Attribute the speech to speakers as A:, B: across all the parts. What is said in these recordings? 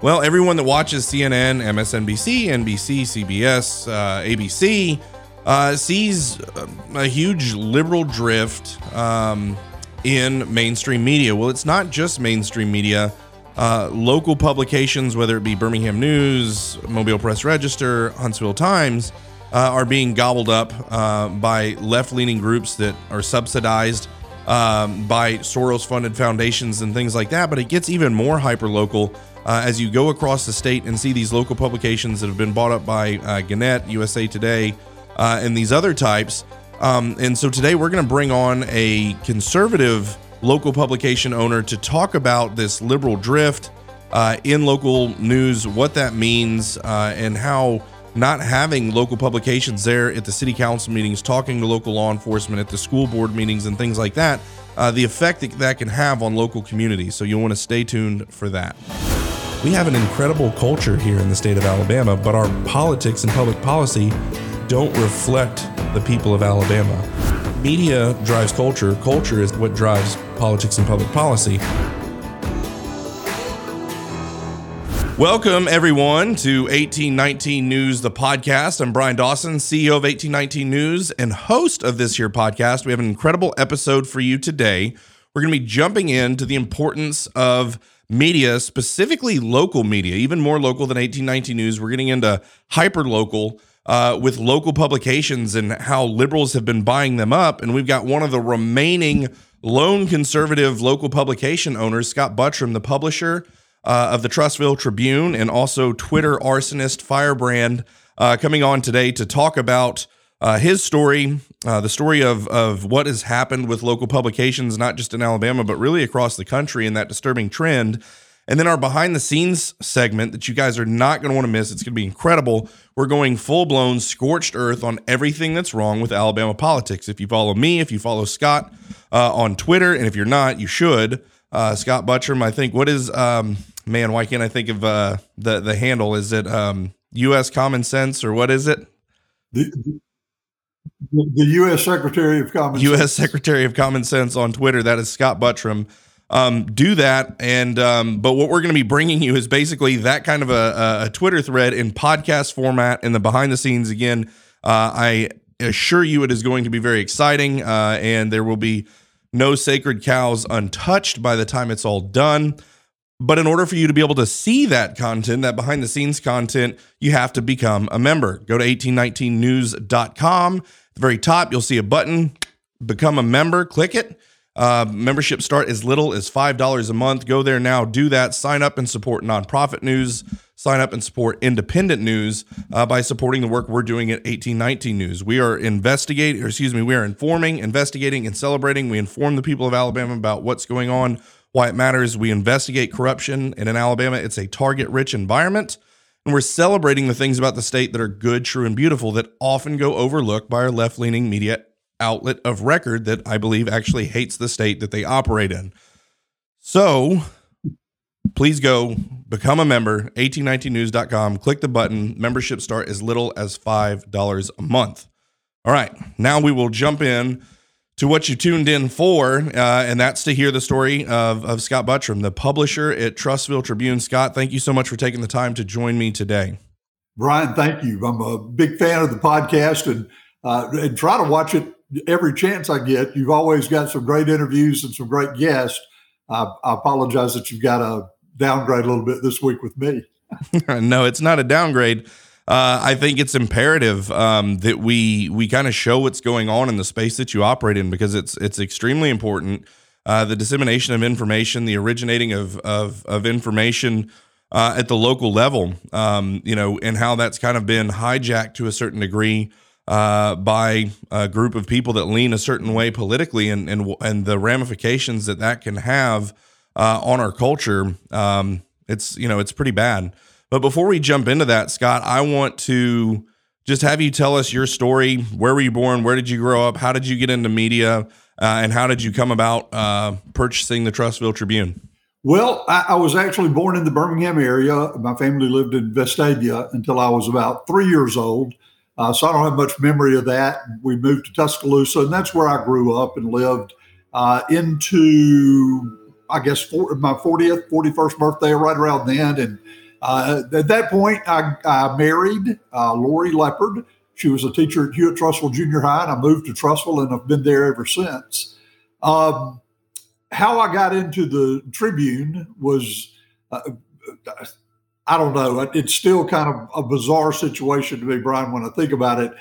A: Well, everyone that watches CNN, MSNBC, NBC, CBS, uh, ABC uh, sees a huge liberal drift um, in mainstream media. Well, it's not just mainstream media. Uh, local publications, whether it be Birmingham News, Mobile Press Register, Huntsville Times, uh, are being gobbled up uh, by left leaning groups that are subsidized um, by Soros funded foundations and things like that. But it gets even more hyper local uh, as you go across the state and see these local publications that have been bought up by uh, Gannett, USA Today, uh, and these other types. Um, and so today we're going to bring on a conservative local publication owner to talk about this liberal drift uh, in local news, what that means, uh, and how not having local publications there at the city council meetings, talking to local law enforcement at the school board meetings, and things like that, uh, the effect that that can have on local communities. So you'll want to stay tuned for that. We have an incredible culture here in the state of Alabama, but our politics and public policy don't reflect the people of Alabama. Media drives culture, culture is what drives politics and public policy. Welcome, everyone, to 1819 News, the podcast. I'm Bryan Dawson, CEO of 1819 News and host of this here podcast. We have an incredible episode for you today. We're going to be jumping into the importance of media, specifically local media, even more local than 1819 News. We're getting into hyper local uh, with local publications and how liberals have been buying them up. And we've got one of the remaining lone conservative local publication owners, Scott Buttram, the publisher uh, of the Trussville Tribune and also Twitter arsonist Firebrand, uh, coming on today to talk about uh, his story, uh, the story of of what has happened with local publications, not just in Alabama but really across the country, and that disturbing trend. And then our behind the scenes segment that you guys are not going to want to miss. It's going to be incredible. We're going full blown scorched earth on everything that's wrong with Alabama politics. If you follow me, if you follow Scott uh, on Twitter, and if you're not, you should. Uh, Scott Buttram, I think. What is um, man? Why can't I think of uh, the the handle? Is it um, U.S. Common Sense or what is it?
B: The, the U.S. Secretary of Common
A: U.S. Sense. Secretary of Common Sense on Twitter. That is Scott Buttram. Um, do that, and um, but what we're going to be bringing you is basically that kind of a, a, Twitter thread in podcast format in the behind the scenes. Again, uh, I assure you it is going to be very exciting, uh, and there will be no sacred cows untouched by the time it's all done. But in order for you to be able to see that content, that behind the scenes content, you have to become a member. Go to 1819news.com. At the very top, you'll see a button, become a member, click it. Uh, membership start as little as $5 a month. Go there now, do that, sign up and support nonprofit news, sign up and support independent news uh, by supporting the work we're doing at 1819 News. We are investigating, or excuse me, we are informing, investigating, and celebrating. We inform the people of Alabama about what's going on why it matters. We investigate corruption, and in Alabama, it's a target rich environment. And we're celebrating the things about the state that are good, true, and beautiful that often go overlooked by our left leaning media outlet of record that I believe actually hates the state that they operate in. So please go become a member, 1819news.com, click the button. Membership start as little as $5 a month. All right, now we will jump in to what you tuned in for, uh, and that's to hear the story of, of Scott Buttram, the publisher at Trussville Tribune. Scott, thank you so much for taking the time to join me today.
B: Bryan, thank you. I'm a big fan of the podcast and, uh, and try to watch it every chance I get. You've always got some great interviews and some great guests. I apologize that you've got to downgrade a little bit this week with me.
A: no, it's not a downgrade uh, I think it's imperative um, that we we kind of show what's going on in the space that you operate in because it's it's extremely important. Uh, the dissemination of information, the originating of of, of information uh, at the local level, um, you know, and how that's kind of been hijacked to a certain degree uh, by a group of people that lean a certain way politically, and and and the ramifications that that can have uh, on our culture. Um, it's you know it's pretty bad. But before we jump into that, Scott, I want to just have you tell us your story. Where were you born? Where did you grow up? How did you get into media? Uh, and how did you come about uh, purchasing the Trussville Tribune?
B: Well, I, I, was actually born in the Birmingham area. My family lived in Vestavia until I was about three years old. Uh, so I don't have much memory of that. We moved to Tuscaloosa, and that's where I grew up and lived uh, into, I guess, for, my 40th, 41st birthday, right around then. And Uh, at that point, I, I married uh, Lori Leopard. She was a teacher at Hewitt Trussville Junior High, and I moved to Trussville, and I've been there ever since. Um, how I got into the Tribune was, uh, I don't know. It's still kind of a bizarre situation to me, Bryan, when I think about it.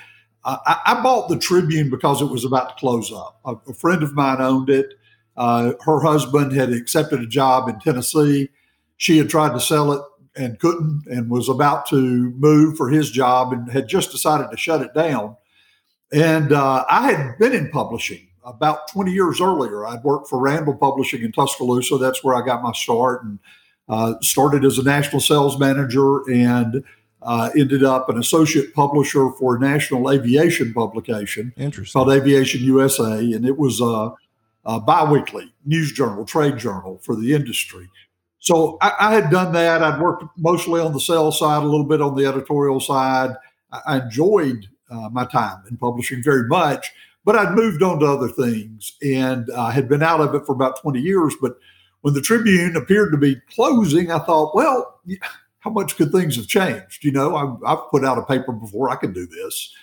B: I, I bought the Tribune because it was about to close up. A, a friend of mine owned it. Uh, her husband had accepted a job in Tennessee. She had tried to sell it and couldn't, and was about to move for his job and had just decided to shut it down. And uh, I had been in publishing about 20 years earlier. I'd worked for Randall Publishing in Tuscaloosa. That's where I got my start and uh, started as a national sales manager and uh, ended up an associate publisher for a national aviation publication called Aviation USA. And it was a, a biweekly news journal, trade journal for the industry. So I, I, had done that. I'd worked mostly on the sales side, a little bit on the editorial side. I, I enjoyed uh, my time in publishing very much, but I'd moved on to other things and uh, had been out of it for about 20 years. But when the Tribune appeared to be closing, I thought, well, how much could things have changed? You know, I, have put out a paper before, I can do this.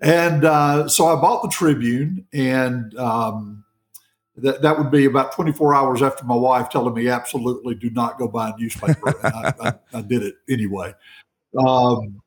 B: And uh, so I bought the Tribune and um, that, that would be about 24 hours after my wife telling me absolutely do not go buy a newspaper. I, I, I, did it anyway. Um,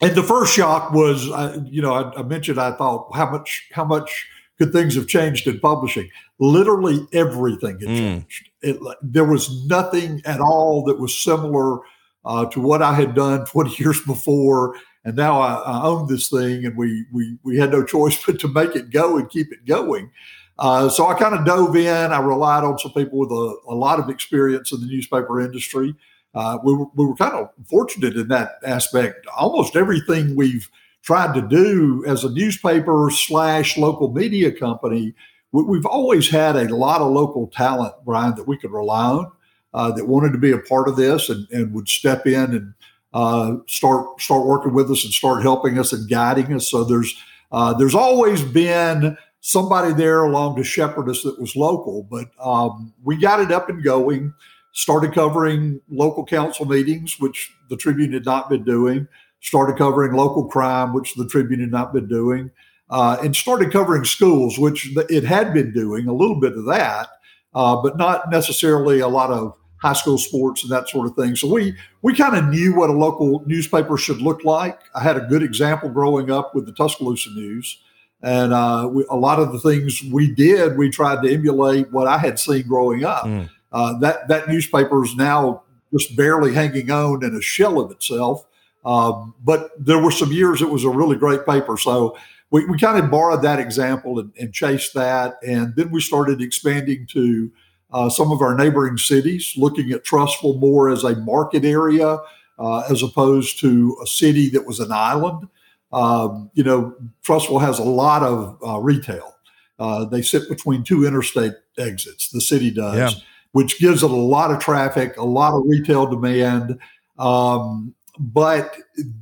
B: and the first shock was, I, you know, I, I, mentioned I thought how much how much could things have changed in publishing? Literally everything had mm. changed. It, there was nothing at all that was similar uh, to what I had done 20 years before. And now I, I own this thing, and we we we had no choice but to make it go and keep it going. Uh, so I kind of dove in. I relied on some people with a, a lot of experience in the newspaper industry. Uh, we, were, we were kind of fortunate in that aspect. Almost everything we've tried to do as a newspaper slash local media company, we, have always had a lot of local talent, Bryan, that we could rely on, uh, that wanted to be a part of this and, and would step in and uh, start start working with us and start helping us and guiding us. So there's uh, there's always been somebody there along to shepherd us that was local. But um, we got it up and going, started covering local council meetings, which the Tribune had not been doing, started covering local crime, which the Tribune had not been doing, uh, and started covering schools, which it had been doing a little bit of that, uh, but not necessarily a lot of high school sports and that sort of thing. So we we kind of knew what a local newspaper should look like. I had a good example growing up with the Tuscaloosa News. And uh, we, a lot of the things we did, we tried to emulate what I had seen growing up. Mm. Uh, that that newspaper is now just barely hanging on in a shell of itself. Um, but there were some years it was a really great paper. So we, we kind of borrowed that example and, and, chased that. And then we started expanding to uh, some of our neighboring cities, looking at Trussville more as a market area uh, as opposed to a city that was an island. Um, you know, Trussville has a lot of uh, retail. Uh, they sit between two interstate exits. The city does, yeah. which gives it a lot of traffic, a lot of retail demand. Um, but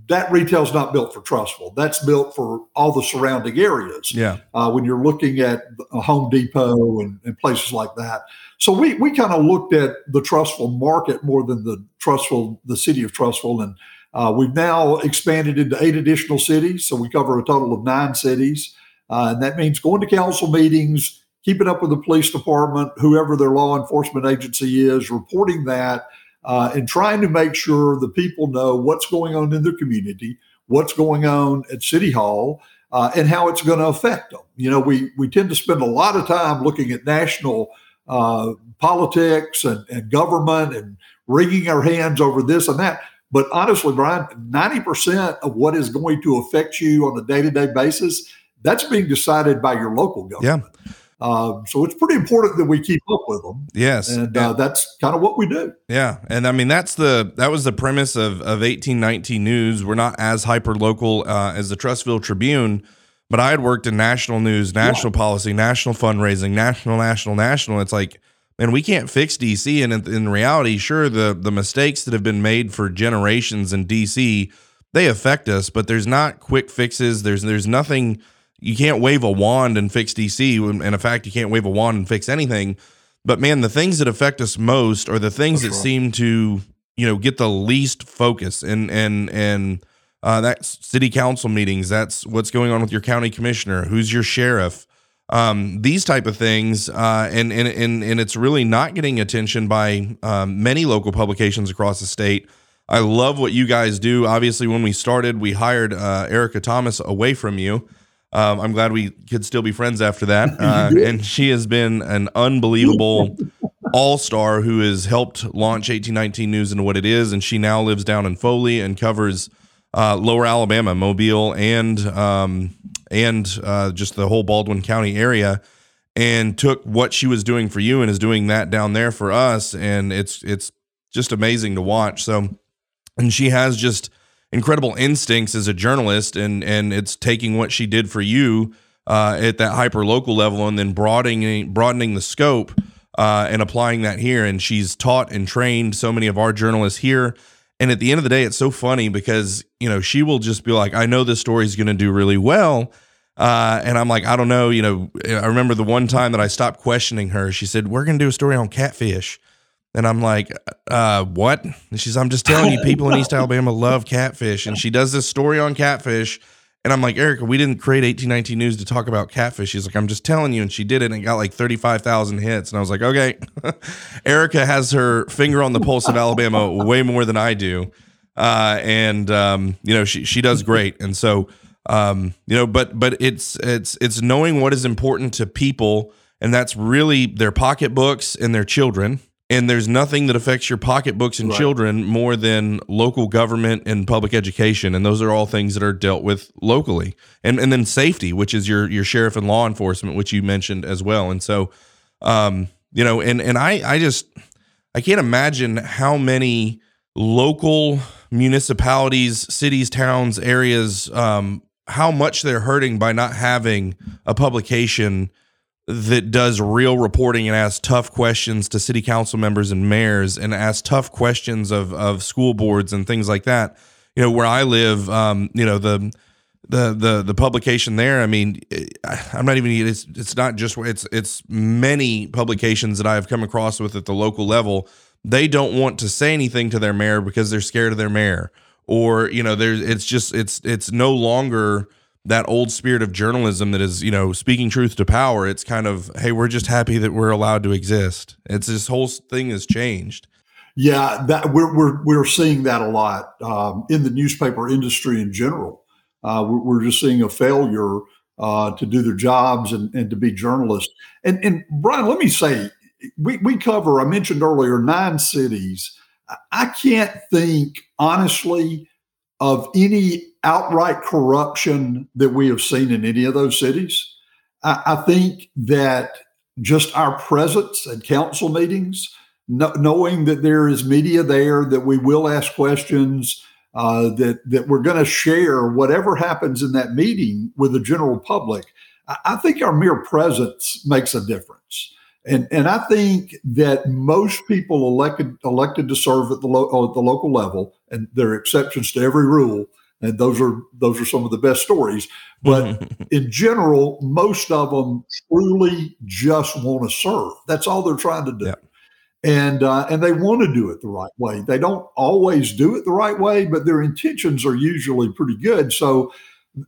B: that retail is not built for Trussville. That's built for all the surrounding areas.
A: Yeah.
B: Uh, when you're looking at Home Depot and, and places like that. So we we kind of looked at the Trussville market more than the Trussville, the city of Trussville, and uh, we've now expanded into eight additional cities, so we cover a total of nine cities. Uh, and that means going to council meetings, keeping up with the police department, whoever their law enforcement agency is, reporting that, uh, and trying to make sure the people know what's going on in their community, what's going on at City Hall, uh, and how it's going to affect them. You know, we we tend to spend a lot of time looking at national uh, politics and, and government and wringing our hands over this and that but honestly, Bryan, 90% of what is going to affect you on a day to day basis, that's being decided by your local government.
A: Yeah.
B: Um, so it's pretty important that we keep up with them.
A: Yes,
B: and uh, that's kind of what we do.
A: Yeah, and I mean that's the that was the premise of of eighteen nineteen news. We're not as hyper local uh, as the Trussville Tribune, but I had worked in national news, national yeah. policy, national fundraising, national, national, national. It's like and we can't fix DC. And in, in, reality, sure, the the mistakes that have been made for generations in DC they affect us, but there's not quick fixes. There's there's nothing. You can't wave a wand and fix DC. And in fact, you can't wave a wand and fix anything. But man, the things that affect us most are the things That's that right. seem to you know get the least focus and and and uh, that's city council meetings that's what's going on with your county commissioner who's your sheriff um, these type of things uh, and, and and and it's really not getting attention by um, many local publications across the state i love what you guys do obviously when we started we hired uh, erica thomas away from you um, I'm glad we could still be friends after that. Uh, and she has been an unbelievable all star who has helped launch 1819 News into what it is. And she now lives down in Foley and covers uh, Lower Alabama, Mobile, and um, and uh, just the whole Baldwin County area. And took what she was doing for you and is doing that down there for us. And it's it's just amazing to watch. So, and she has just incredible instincts as a journalist, and and it's taking what she did for you uh, at that hyper local level, and then broadening broadening the scope uh, and applying that here. And she's taught and trained so many of our journalists here. And at the end of the day, it's so funny because you know she will just be like, "I know this story is going to do really well." Uh, and I'm like, I don't know. You know, I remember the one time that I stopped questioning her. She said, "We're going to do a story on catfish." And I'm like, uh, what? And she's, I'm just telling you, people in East Alabama love catfish. And she does this story on catfish. And I'm like, Erica, we didn't create 1819 News to talk about catfish. She's like, I'm just telling you. And she did it and got like 35,000 hits. And I was like, okay. Erica has her finger on the pulse of Alabama way more than I do. Uh, and, um, you know, she, she does great. And so, um, you know, but, but it's, it's, it's knowing what is important to people. And that's really their pocketbooks and their children and there's nothing that affects your pocketbooks and right. children more than local government and public education and those are all things that are dealt with locally and and then safety which is your your sheriff and law enforcement which you mentioned as well and so um you know and and i i just i can't imagine how many local municipalities cities towns areas um how much they're hurting by not having a publication that does real reporting and asks tough questions to city council members and mayors and asks tough questions of of school boards and things like that. You know, where I live, um, you know, the the the the publication there, I mean, I'm not even it's it's not just it's it's many publications that I have come across with at the local level. They don't want to say anything to their mayor because they're scared of their mayor. Or, you know, there's it's just it's it's no longer that old spirit of journalism that is, you know, speaking truth to power. It's kind of, hey, we're just happy that we're allowed to exist. It's this whole thing has changed.
B: Yeah, that we're we're we're seeing that a lot um, in the newspaper industry in general. Uh, we're, just seeing a failure uh, to do their jobs and, and to be journalists. And and Bryan, let me say, we we cover. I mentioned earlier nine cities. I can't think honestly of any outright corruption that we have seen in any of those cities. I, I think that just our presence at council meetings, no, knowing that there is media there, that we will ask questions, uh, that that we're going to share whatever happens in that meeting with the general public. I, I think our mere presence makes a difference. And, and I think that most people elected elected to serve at the, lo- at the local level, and there are exceptions to every rule, and those are those are some of the best stories. But in general, most of them truly just want to serve. That's all they're trying to do, yeah. and uh, and they want to do it the right way. They don't always do it the right way, but their intentions are usually pretty good. So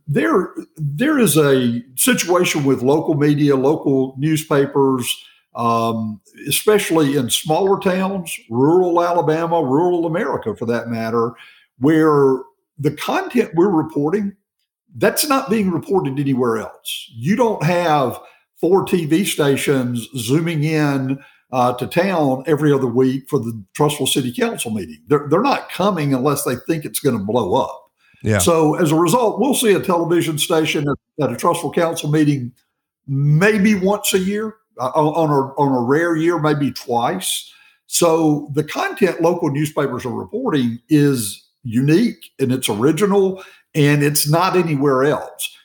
B: there there is a situation with local media, local newspapers um, especially in smaller towns, rural Alabama, rural America for that matter, where the content we're reporting that's not being reported anywhere else. You don't have four TV stations zooming in uh, to town every other week for the Trussville City Council meeting. They're, they're not coming unless they think it's going to blow up. Yeah. So as a result, we'll see a television station at, at a Trussville Council meeting maybe once a year, uh, on a on a rare year, maybe twice. So the content local newspapers are reporting is unique and it's original and it's not anywhere else.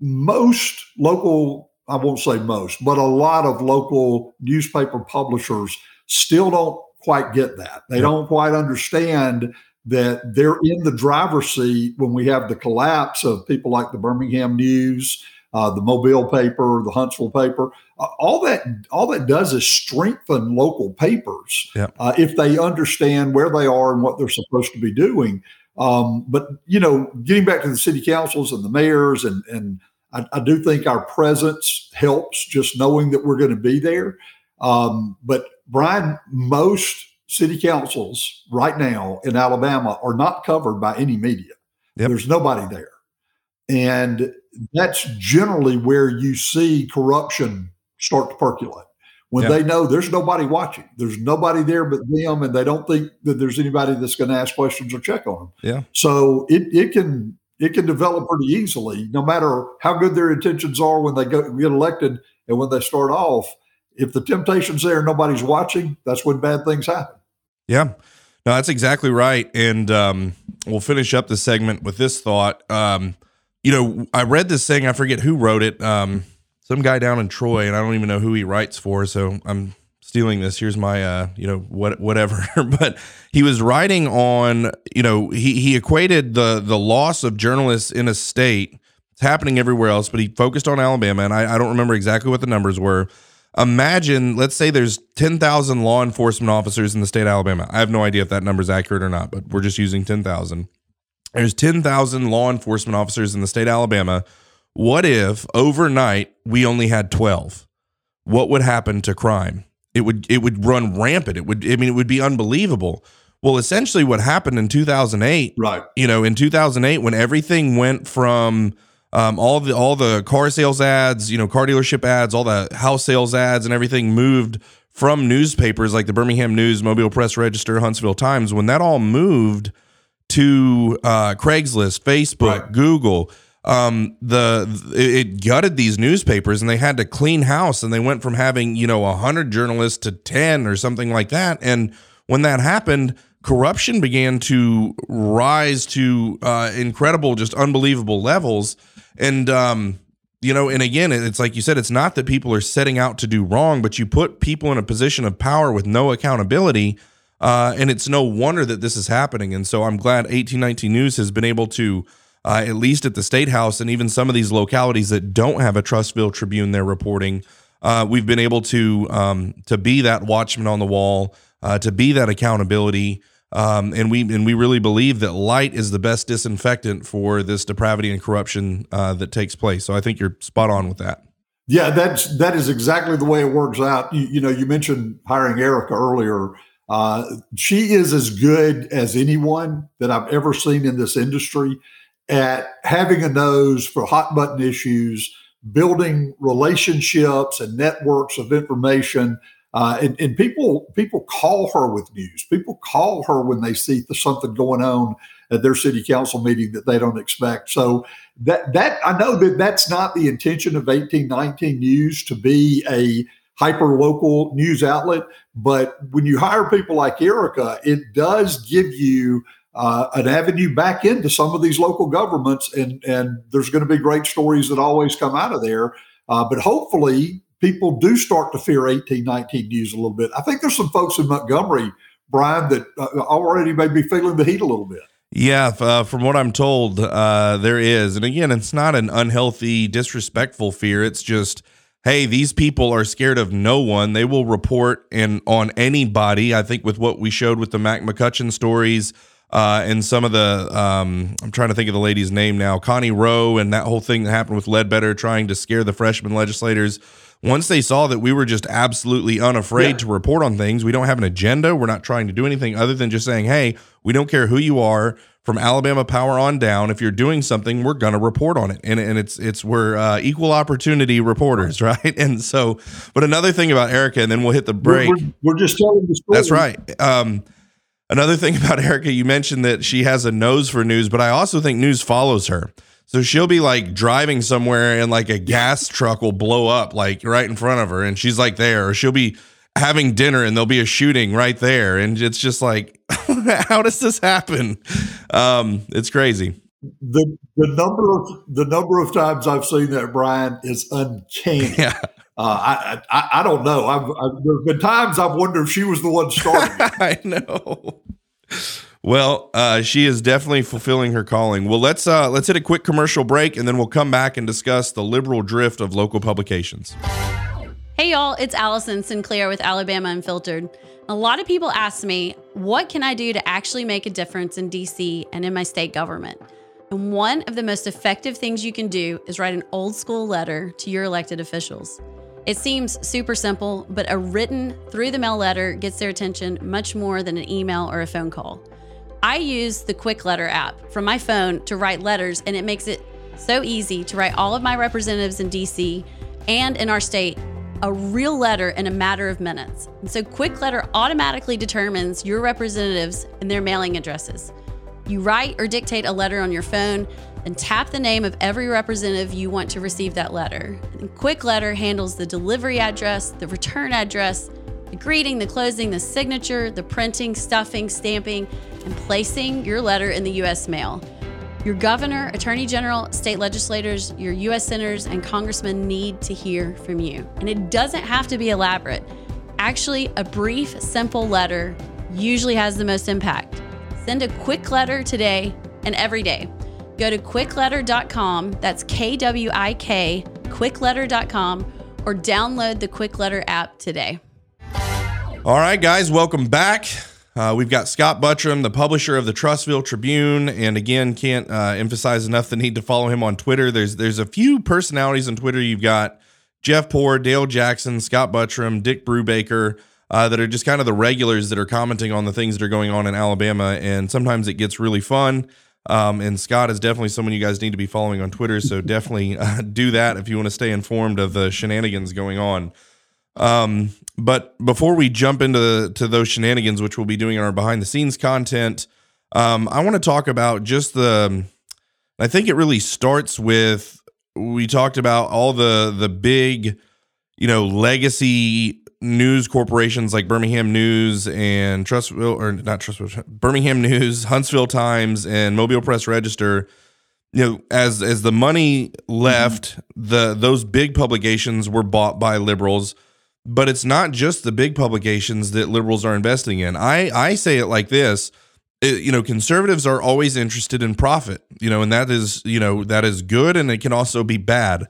B: Most local, I won't say most, but a lot of local newspaper publishers still don't quite get that. They don't quite understand that they're in the driver's seat when we have the collapse of people like the Birmingham News, uh, the Mobile paper, the Huntsville paper. Uh, all that all that does is strengthen local papers
A: yep.
B: uh, if they understand where they are and what they're supposed to be doing. Um, but you know, getting back to the city councils and the mayors, and and I, I do think our presence helps just knowing that we're going to be there. Um, but Bryan, most city councils right now in Alabama are not covered by any media. Yep. There's nobody there. And that's generally where you see corruption start to percolate. When they know there's nobody watching, there's nobody there but them, and they don't think that there's anybody that's going to ask questions or check on them.
A: Yeah.
B: So it, it can it can develop pretty easily, no matter how good their intentions are when they go, get elected and when they start off. If the temptation's there, nobody's watching. That's when bad things happen.
A: Yeah, no, that's exactly right. And um, we'll finish up the segment with this thought. Um, you know, I read this thing. I forget who wrote it. Um, some guy down in Troy, and I don't even know who he writes for. So I'm stealing this. Here's my, uh, you know, what, whatever. but he was writing on, you know, he he equated the the loss of journalists in a state. It's happening everywhere else, but he focused on Alabama, and I, I don't remember exactly what the numbers were. Imagine, let's say there's 10,000 law enforcement officers in the state of Alabama. I have no idea if that number is accurate or not, but we're just using 10,000. There's 10,000 law enforcement officers in the state of Alabama. What if overnight we only had 12? What would happen to crime? It would it would run rampant. It would I mean it would be unbelievable. Well, essentially what happened in 2008,
B: right.
A: You know, in 2008 when everything went from um, all the all the car sales ads, you know, car dealership ads, all the house sales ads, and everything moved from newspapers like the Birmingham News, Mobile Press Register, Huntsville Times. When that all moved to uh, Craigslist, Facebook, right. Google, um, the it gutted these newspapers, and they had to clean house, and they went from having you know hundred journalists to ten or something like that. And when that happened, corruption began to rise to uh, incredible, just unbelievable levels and um, you know, and again, it's like you said, it's not that people are setting out to do wrong, but you put people in a position of power with no accountability. Uh, and it's no wonder that this is happening. And so I'm glad 1819 News has been able to, uh, at least at the state house and even some of these localities that don't have a Trussville Tribune, they're reporting. Uh, we've been able to um, to be that watchman on the wall, uh, to be that accountability, um, and we and we really believe that light is the best disinfectant for this depravity and corruption uh, that takes place. So I think you're spot on with that.
B: Yeah, that's that is exactly the way it works out. You, you know, you mentioned hiring Erica earlier. Uh, she is as good as anyone that I've ever seen in this industry at having a nose for hot button issues, building relationships and networks of information uh, and, and, people people call her with news. People call her when they see something going on at their city council meeting that they don't expect. So that that I know that that's not the intention of 1819 News to be a hyper local news outlet. But when you hire people like Erica, it does give you uh, an avenue back into some of these local governments, and and there's going to be great stories that always come out of there. Uh, but hopefully, people do start to fear 1819 news a little bit. I think there's some folks in Montgomery, Bryan, that uh, already may be feeling the heat a little bit.
A: Yeah, uh, from what I'm told, uh, there is. And again, it's not an unhealthy, disrespectful fear. It's just, hey, these people are scared of no one. They will report and on anybody. I think with what we showed with the Mac McCutcheon stories uh, and some of the, um, I'm trying to think of the lady's name now, Connie Rowe, and that whole thing that happened with Ledbetter trying to scare the freshman legislators once they saw that we were just absolutely unafraid yeah. to report on things, we don't have an agenda. We're not trying to do anything other than just saying, hey, we don't care who you are from Alabama power on down. If you're doing something, we're going to report on it. And, and it's, it's, we're uh, equal opportunity reporters, right? And so, but another thing about Erica, and then we'll hit the break.
B: We're, we're, we're just telling the story.
A: That's right. Um, another thing about Erica, you mentioned that she has a nose for news, but I also think news follows her. So she'll be like driving somewhere and like a gas truck will blow up like right in front of her and she's like there or she'll be having dinner and there'll be a shooting right there and it's just like how does this happen? Um it's crazy.
B: The the number of the number of times I've seen that Bryan is uncanny.
A: Yeah.
B: Uh, I, I I don't know. I've, I've there've been times I've wondered if she was the one starting.
A: I know. Well, uh, she is definitely fulfilling her calling. Well, let's uh, let's hit a quick commercial break, and then we'll come back and discuss the liberal drift of local publications.
C: Hey, y'all! It's Allison Sinclair with Alabama Unfiltered. A lot of people ask me, what can I do to actually make a difference in DC and in my state government? And one of the most effective things you can do is write an old school letter to your elected officials. It seems super simple, but a written through the mail letter gets their attention much more than an email or a phone call. I use the Quick Letter app from my phone to write letters, and it makes it so easy to write all of my representatives in DC and in our state a real letter in a matter of minutes. And so Quick Letter automatically determines your representatives and their mailing addresses. You write or dictate a letter on your phone, then tap the name of every representative you want to receive that letter. And Quick Letter handles the delivery address, the return address, the greeting, the closing, the signature, the printing, stuffing, stamping, and placing your letter in the US mail. Your governor, attorney general, state legislators, your U.S. senators, and congressmen need to hear from you. And it doesn't have to be elaborate. Actually, a brief, simple letter usually has the most impact. Send a quick letter today and every day. Go to kwikletter.com, that's K W I K, kwikletter.com, or download the Quick Letter app today.
A: All right, guys, welcome back. Uh, we've got Scott Buttram, the publisher of the Trussville Tribune, and again, can't uh, emphasize enough the need to follow him on Twitter. There's there's a few personalities on Twitter. You've got Jeff Poor, Dale Jackson, Scott Buttram, Dick Brubaker, uh, that are just kind of the regulars that are commenting on the things that are going on in Alabama, and sometimes it gets really fun. Um, and Scott is definitely someone you guys need to be following on Twitter, so definitely uh, do that if you want to stay informed of the shenanigans going on. Um, but before we jump into to those shenanigans, which we'll be doing in our behind the scenes content, um, I want to talk about just the. I think it really starts with we talked about all the the big, you know, legacy news corporations like Birmingham News and Trussville or not Trussville, Birmingham News, Huntsville Times, and Mobile Press Register. You know, as as the money left, mm-hmm. the those big publications were bought by liberals but it's not just the big publications that liberals are investing in. I I say it like this, it, you know, conservatives are always interested in profit, you know, and that is, you know, that is good and it can also be bad.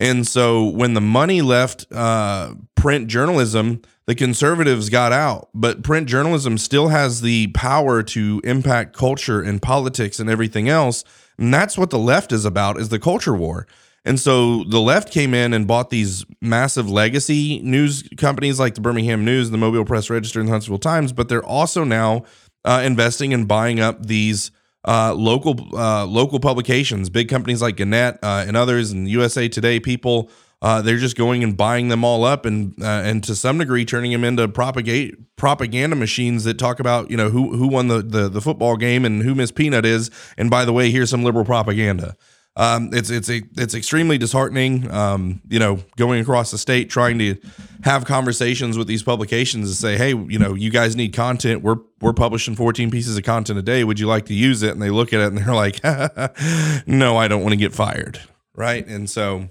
A: And so when the money left uh, print journalism, the conservatives got out, but print journalism still has the power to impact culture and politics and everything else. And that's what the left is about is the culture war. And so the left came in and bought these massive legacy news companies like the Birmingham News, the Mobile Press Register, and the Huntsville Times, but they're also now uh, investing and buying up these uh, local uh, local publications, big companies like Gannett uh, and others, and USA Today. People uh, they're just going and buying them all up, and uh, and to some degree turning them into propagate propaganda machines that talk about you know who who won the, the the football game and who Miss Peanut is, and by the way, here's some liberal propaganda um, it's it's a, it's extremely disheartening. Um, you know, going across the state trying to have conversations with these publications and say, hey, you know, you guys need content. We're we're publishing 14 pieces of content a day. Would you like to use it? And they look at it and they're like, no, I don't want to get fired, right? And so.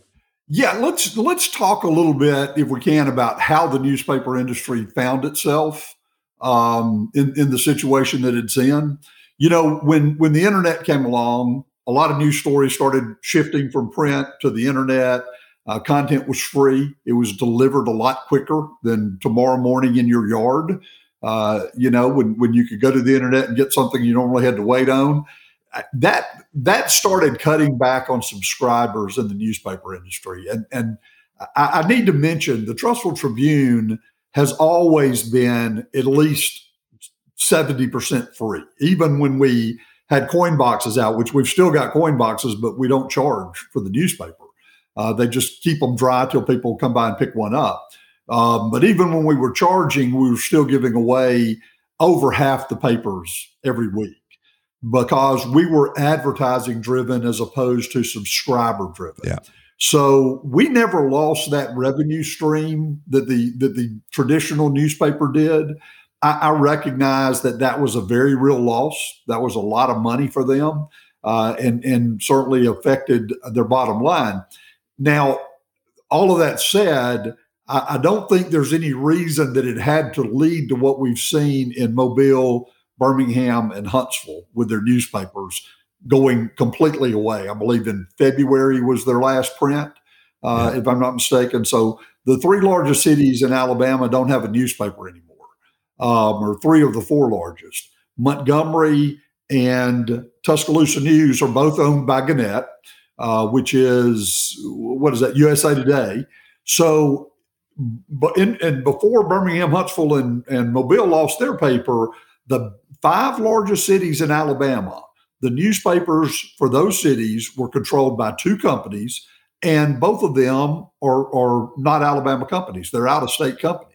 B: Yeah, let's let's talk a little bit, if we can, about how the newspaper industry found itself um, in in the situation that it's in. You know, when when the internet came along, a lot of news stories started shifting from print to the internet. Uh, content was free. It was delivered a lot quicker than tomorrow morning in your yard. Uh, you know, when, when you could go to the internet and get something you normally had to wait on. Uh, that that started cutting back on subscribers in the newspaper industry. And and I, I need to mention the Trussville Tribune has always been at least 70% free, even when we had coin boxes out, which we've still got coin boxes, but we don't charge for the newspaper. Uh, they just keep them dry till people come by and pick one up. Um, but even when we were charging, we were still giving away over half the papers every week because we were advertising driven as opposed to subscriber driven.
A: Yeah.
B: So we never lost that revenue stream that the that the traditional newspaper did. I, I recognize that that was a very real loss. That was a lot of money for them, uh, and and certainly affected their bottom line. Now, all of that said, I, I don't think there's any reason that it had to lead to what we've seen in Mobile, Birmingham and Huntsville with their newspapers going completely away. I believe in February was their last print, uh, yeah. if I'm not mistaken. So the three largest cities in Alabama don't have a newspaper anymore, um, or three of the four largest. Montgomery and Tuscaloosa News are both owned by Gannett, uh, which is what is that? USA Today. So, but in, and before Birmingham, Huntsville, and, and Mobile lost their paper, the five largest cities in Alabama, the newspapers for those cities were controlled by two companies, and both of them are, are not Alabama companies. They're out of state companies.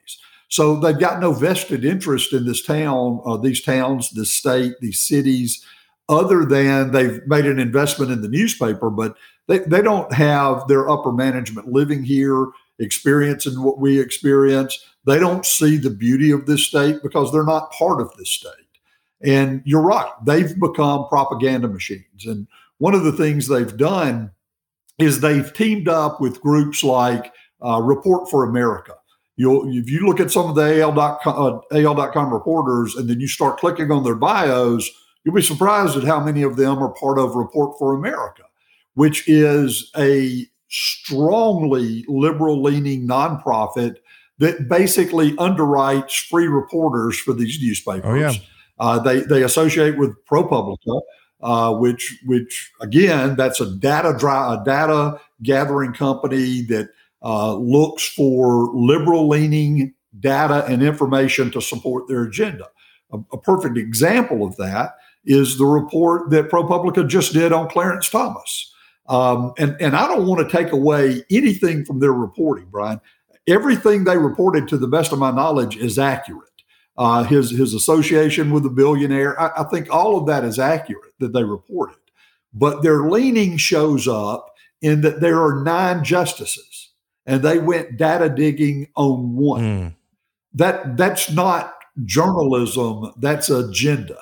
B: So they've got no vested interest in this town, uh, these towns, the state, these cities, other than they've made an investment in the newspaper, but they, they don't have their upper management living here, experiencing what we experience. They don't see the beauty of this state because they're not part of this state. And you're right, they've become propaganda machines. And one of the things they've done is they've teamed up with groups like uh, Report for America You'll, if you look at some of the AL.com, uh, AL.com reporters and then you start clicking on their bios, you'll be surprised at how many of them are part of Report for America, which is a strongly liberal leaning nonprofit that basically underwrites free reporters for these newspapers. Oh,
A: yeah.
B: Uh, they, they associate with ProPublica, uh, which, which again, that's a data, dry, a data gathering company that uh, looks for liberal leaning data and information to support their agenda. A, a, perfect example of that is the report that ProPublica just did on Clarence Thomas. Um, and, and I don't want to take away anything from their reporting, Bryan. Everything they reported, to the best of my knowledge, is accurate. Uh, his his association with the billionaire, I, I think all of that is accurate that they reported. But their leaning shows up in that there are nine justices and they went data digging on one. Mm. That that's not journalism, that's agenda.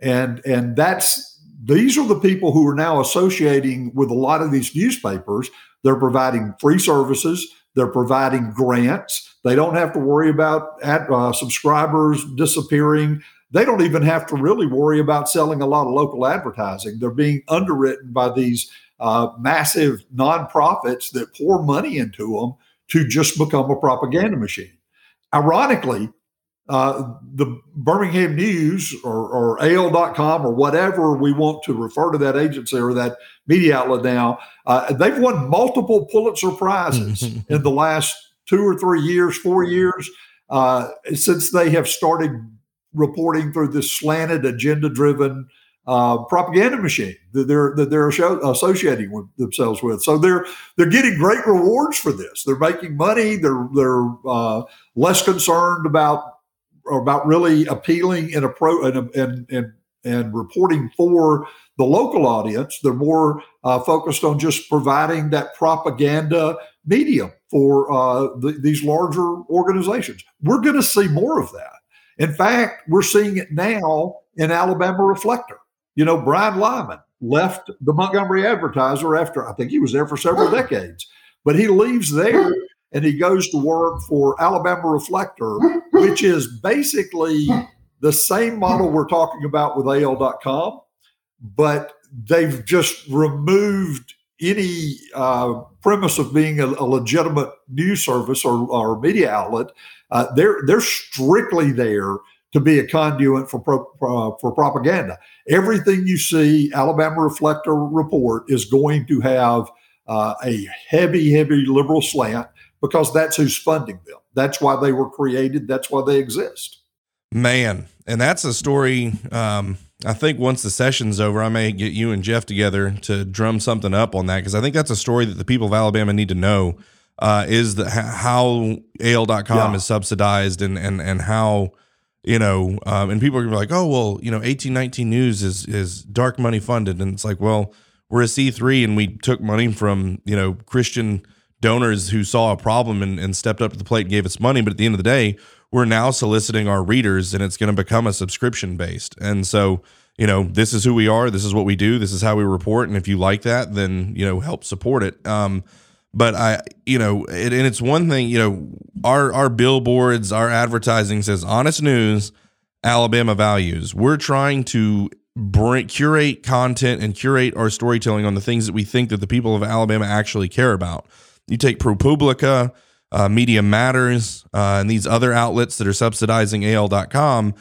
B: And and that's these are the people who are now associating with a lot of these newspapers. They're providing free services, they're providing grants. They don't have to worry about ad, uh, subscribers disappearing. They don't even have to really worry about selling a lot of local advertising. They're being underwritten by these uh, massive nonprofits that pour money into them to just become a propaganda machine. Ironically, uh, the Birmingham News or, or AL.com or whatever we want to refer to that agency or that media outlet now, uh, they've won multiple Pulitzer Prizes in the last two or three years, four years, uh, since they have started reporting through this slanted, agenda driven uh, propaganda machine that they're that they're associating with themselves with. So they're they're getting great rewards for this. They're making money. They're they're uh, less concerned about about really appealing and pro and and and, and reporting for the local audience. They're more uh, focused on just providing that propaganda medium for uh, the, these larger organizations. We're going to see more of that. In fact, we're seeing it now in Alabama Reflector. You know, Brian Lyman left the Montgomery Advertiser after I think he was there for several decades, but he leaves there and he goes to work for Alabama Reflector, which is basically the same model we're talking about with AL.com, but they've just removed any uh, premise of being a, a, legitimate news service or, or media outlet. Uh, they're they're strictly there to be a conduit for pro, uh, for propaganda. Everything you see, Alabama Reflector report is going to have uh, a heavy, heavy liberal slant because that's who's funding them. That's why they were created. That's why they exist.
A: Man, and that's a story. Um, I think once the session's over, I may get you and Jeff together to drum something up on that because I think that's a story that the people of Alabama need to know. Uh, is the how AL.com yeah. is subsidized and and and how you know, um, and people are gonna be like, oh well, you know, 1819 News is is dark money funded, and it's like, well, we're a C3 and we took money from you know Christian donors who saw a problem and, and stepped up to the plate and gave us money, but at the end of the day, we're now soliciting our readers, and it's going to become a subscription based, and so. You know, this is who we are. This is what we do. This is how we report. And if you like that, then you know, help support it. Um, but I, you know, it, and it's one thing, you know, our our billboards, our advertising says honest news, Alabama values. We're trying to bring curate content and curate our storytelling on the things that we think that the people of Alabama actually care about. You take ProPublica, uh, Media Matters, uh, and these other outlets that are subsidizing AL.com,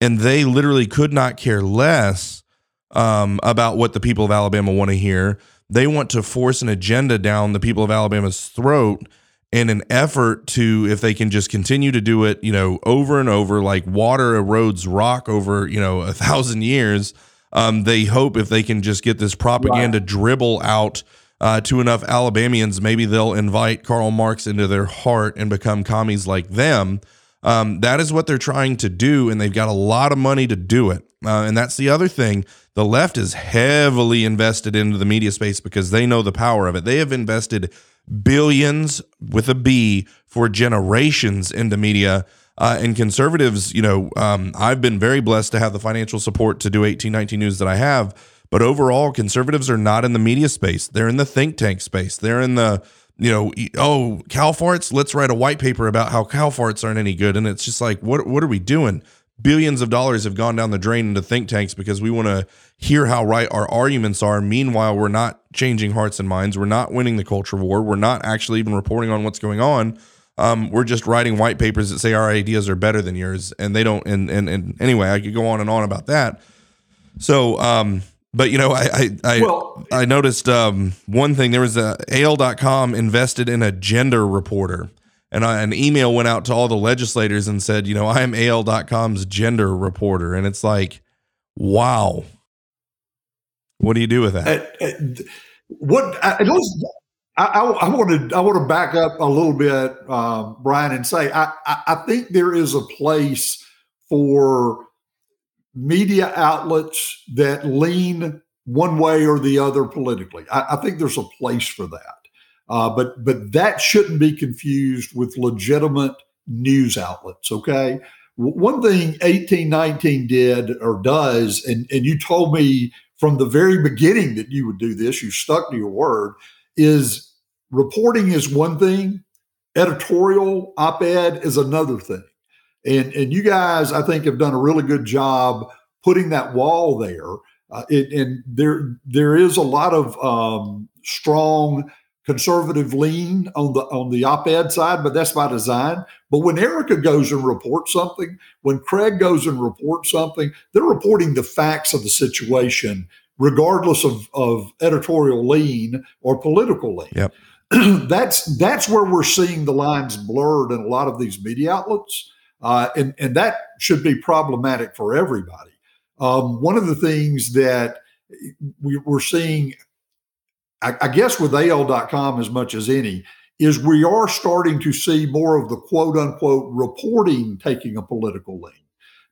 A: and they literally could not care less um, about what the people of Alabama want to hear. They want to force an agenda down the people of Alabama's throat in an effort to, if they can just continue to do it, you know, over and over, like water erodes rock over, you know, a thousand years. Um, they hope if they can just get this propaganda right. dribble out uh, to enough Alabamians, maybe they'll invite Karl Marx into their heart and become commies like them. Um, that is what they're trying to do, and they've got a lot of money to do it. Uh, and that's the other thing. The left is heavily invested into the media space because they know the power of it. They have invested billions with a B for generations into media. Uh, and conservatives, you know, um, I've been very blessed to have the financial support to do 1819 News that I have. But overall, conservatives are not in the media space. They're in the think tank space. They're in the, you know, oh, cow farts, let's write a white paper about how cow farts aren't any good. And it's just like, what, what are we doing? Billions of dollars have gone down the drain into think tanks because we want to hear how right our arguments are. Meanwhile, we're not changing hearts and minds. We're not winning the culture war. We're not actually even reporting on what's going on. Um, we're just writing white papers that say our ideas are better than yours, and they don't. And and, and anyway, I could go on and on about that. So, um, but you know, I I I, well, I noticed um, one thing. There was a AL.com invested in a gender reporter and I, an email went out to all the legislators and said, you know, I am AL.com's gender reporter. And it's like, wow. What do you do with that? Uh, uh,
B: what I, I, want to I want to back up a little bit, um, Bryan, and say I, I think there is a place for media outlets that lean one way or the other politically. I, I think there's a place for that. Uh, but but that shouldn't be confused with legitimate news outlets. Okay, one thing 1819 did or does, and and you told me from the very beginning that you would do this. You stuck to your word. Is reporting is one thing, editorial op-ed is another thing, and and you guys I think have done a really good job putting that wall there. Uh, it, and there there is a lot of um, strong conservative lean on the on the op-ed side, but that's by design. But when Erica goes and reports something, when Craig goes and reports something, they're reporting the facts of the situation, regardless of, of editorial lean or political lean.
A: Yep.
B: that's that's where we're seeing the lines blurred in a lot of these media outlets, uh, and and that should be problematic for everybody. Um, one of the things that we, we're seeing I, guess with AL.com as much as any, is we are starting to see more of the quote unquote reporting taking a political lean.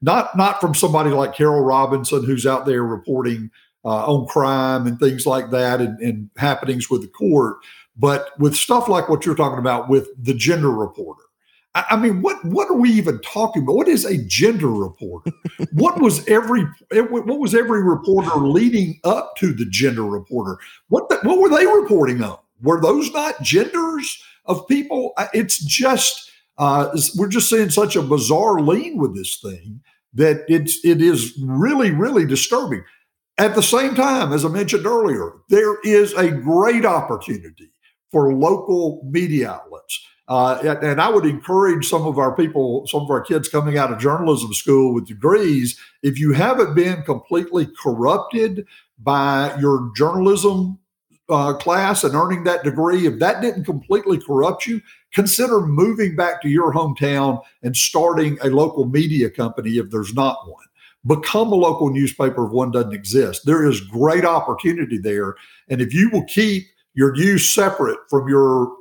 B: Not not from somebody like Carol Robinson who's out there reporting uh, on crime and things like that and, and happenings with the court, but with stuff like what you're talking about with the gender reporter I mean, what what are we even talking about? What is a gender reporter? what was every what was every reporter leading up to the gender reporter? What the, what were they reporting on? Were those not genders of people? It's just uh, we're just seeing such a bizarre lean with this thing that it's it is really really disturbing. At the same time, as I mentioned earlier, there is a great opportunity for local media outlets uh, and, I would encourage some of our people, some of our kids coming out of journalism school with degrees, if you haven't been completely corrupted by your journalism uh, class and earning that degree, if that didn't completely corrupt you, consider moving back to your hometown and starting a local media company if there's not one. Become a local newspaper if one doesn't exist. There is great opportunity there. And if you will keep your news separate from your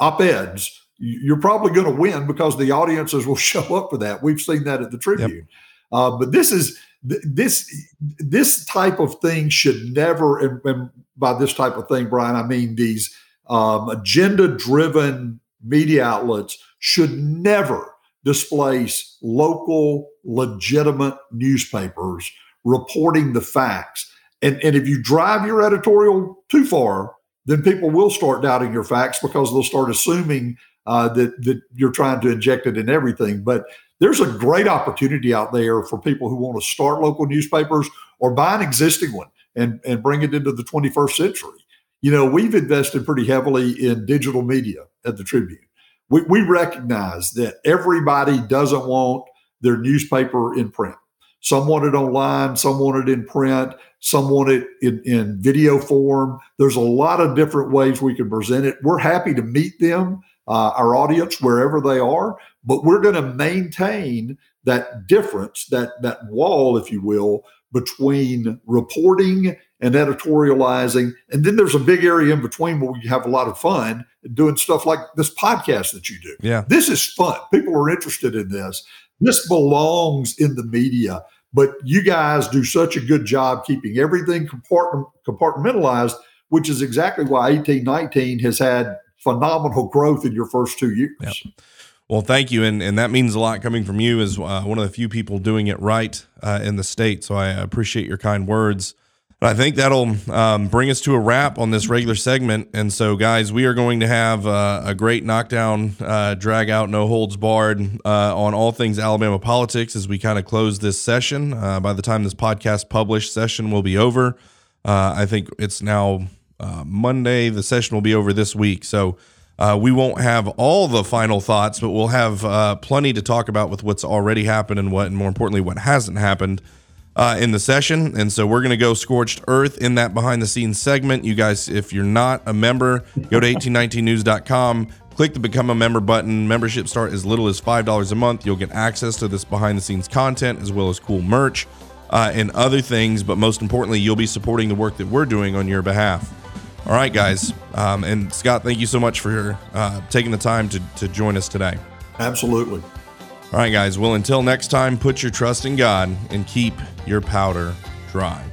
B: op eds, you're probably going to win because the audiences will show up for that. We've seen that at the Tribune. Yep. Uh, but this is this this type of thing should never, and, and by this type of thing, Bryan, I mean these um, agenda-driven media outlets should never displace local, legitimate newspapers reporting the facts. And, and if you drive your editorial too far, then people will start doubting your facts because they'll start assuming uh, that that you're trying to inject it in everything. But there's a great opportunity out there for people who want to start local newspapers or buy an existing one and, and bring it into the 21st century. You know, we've invested pretty heavily in digital media at the Tribune. We, we recognize that everybody doesn't want their newspaper in print. Some want it online, some want it in print, some want it in, in video form. There's a lot of different ways we can present it. We're happy to meet them, uh, our audience, wherever they are, but we're going to maintain that difference, that that wall, if you will, between reporting and editorializing. And then there's a big area in between where we have a lot of fun doing stuff like this podcast that you do.
A: Yeah.
B: This is fun. People are interested in this. This belongs in the media. But you guys do such a good job keeping everything compartment, compartmentalized, which is exactly why 1819 has had phenomenal growth in your first two years.
A: Yep. Well, thank you, and and that means a lot coming from you as uh, one of the few people doing it right uh, in the state. So I appreciate your kind words. I think that'll um, bring us to a wrap on this regular segment. And so, guys, we are going to have uh, a great knockdown, uh, drag out, no holds barred uh, on all things Alabama politics as we kind of close this session. Uh, by the time this podcast published, session will be over. I think it's now uh, Monday. The session will be over this week. So we won't have all the final thoughts, but we'll have plenty to talk about with what's already happened and what, and more importantly, what hasn't happened uh, in the session. And so we're going to go scorched earth in that behind the scenes segment. You guys, if you're not a member, go to 1819news.com, click the become a member button. Membership start as little as $5 a month. You'll get access to this behind the scenes content as well as cool merch uh, and other things. But most importantly, you'll be supporting the work that we're doing on your behalf. All right, guys. Um, and Scott, thank you so much for uh, taking the time to, to join us today.
B: Absolutely.
A: All right, guys. Well, until next time, put your trust in God and keep your powder dry.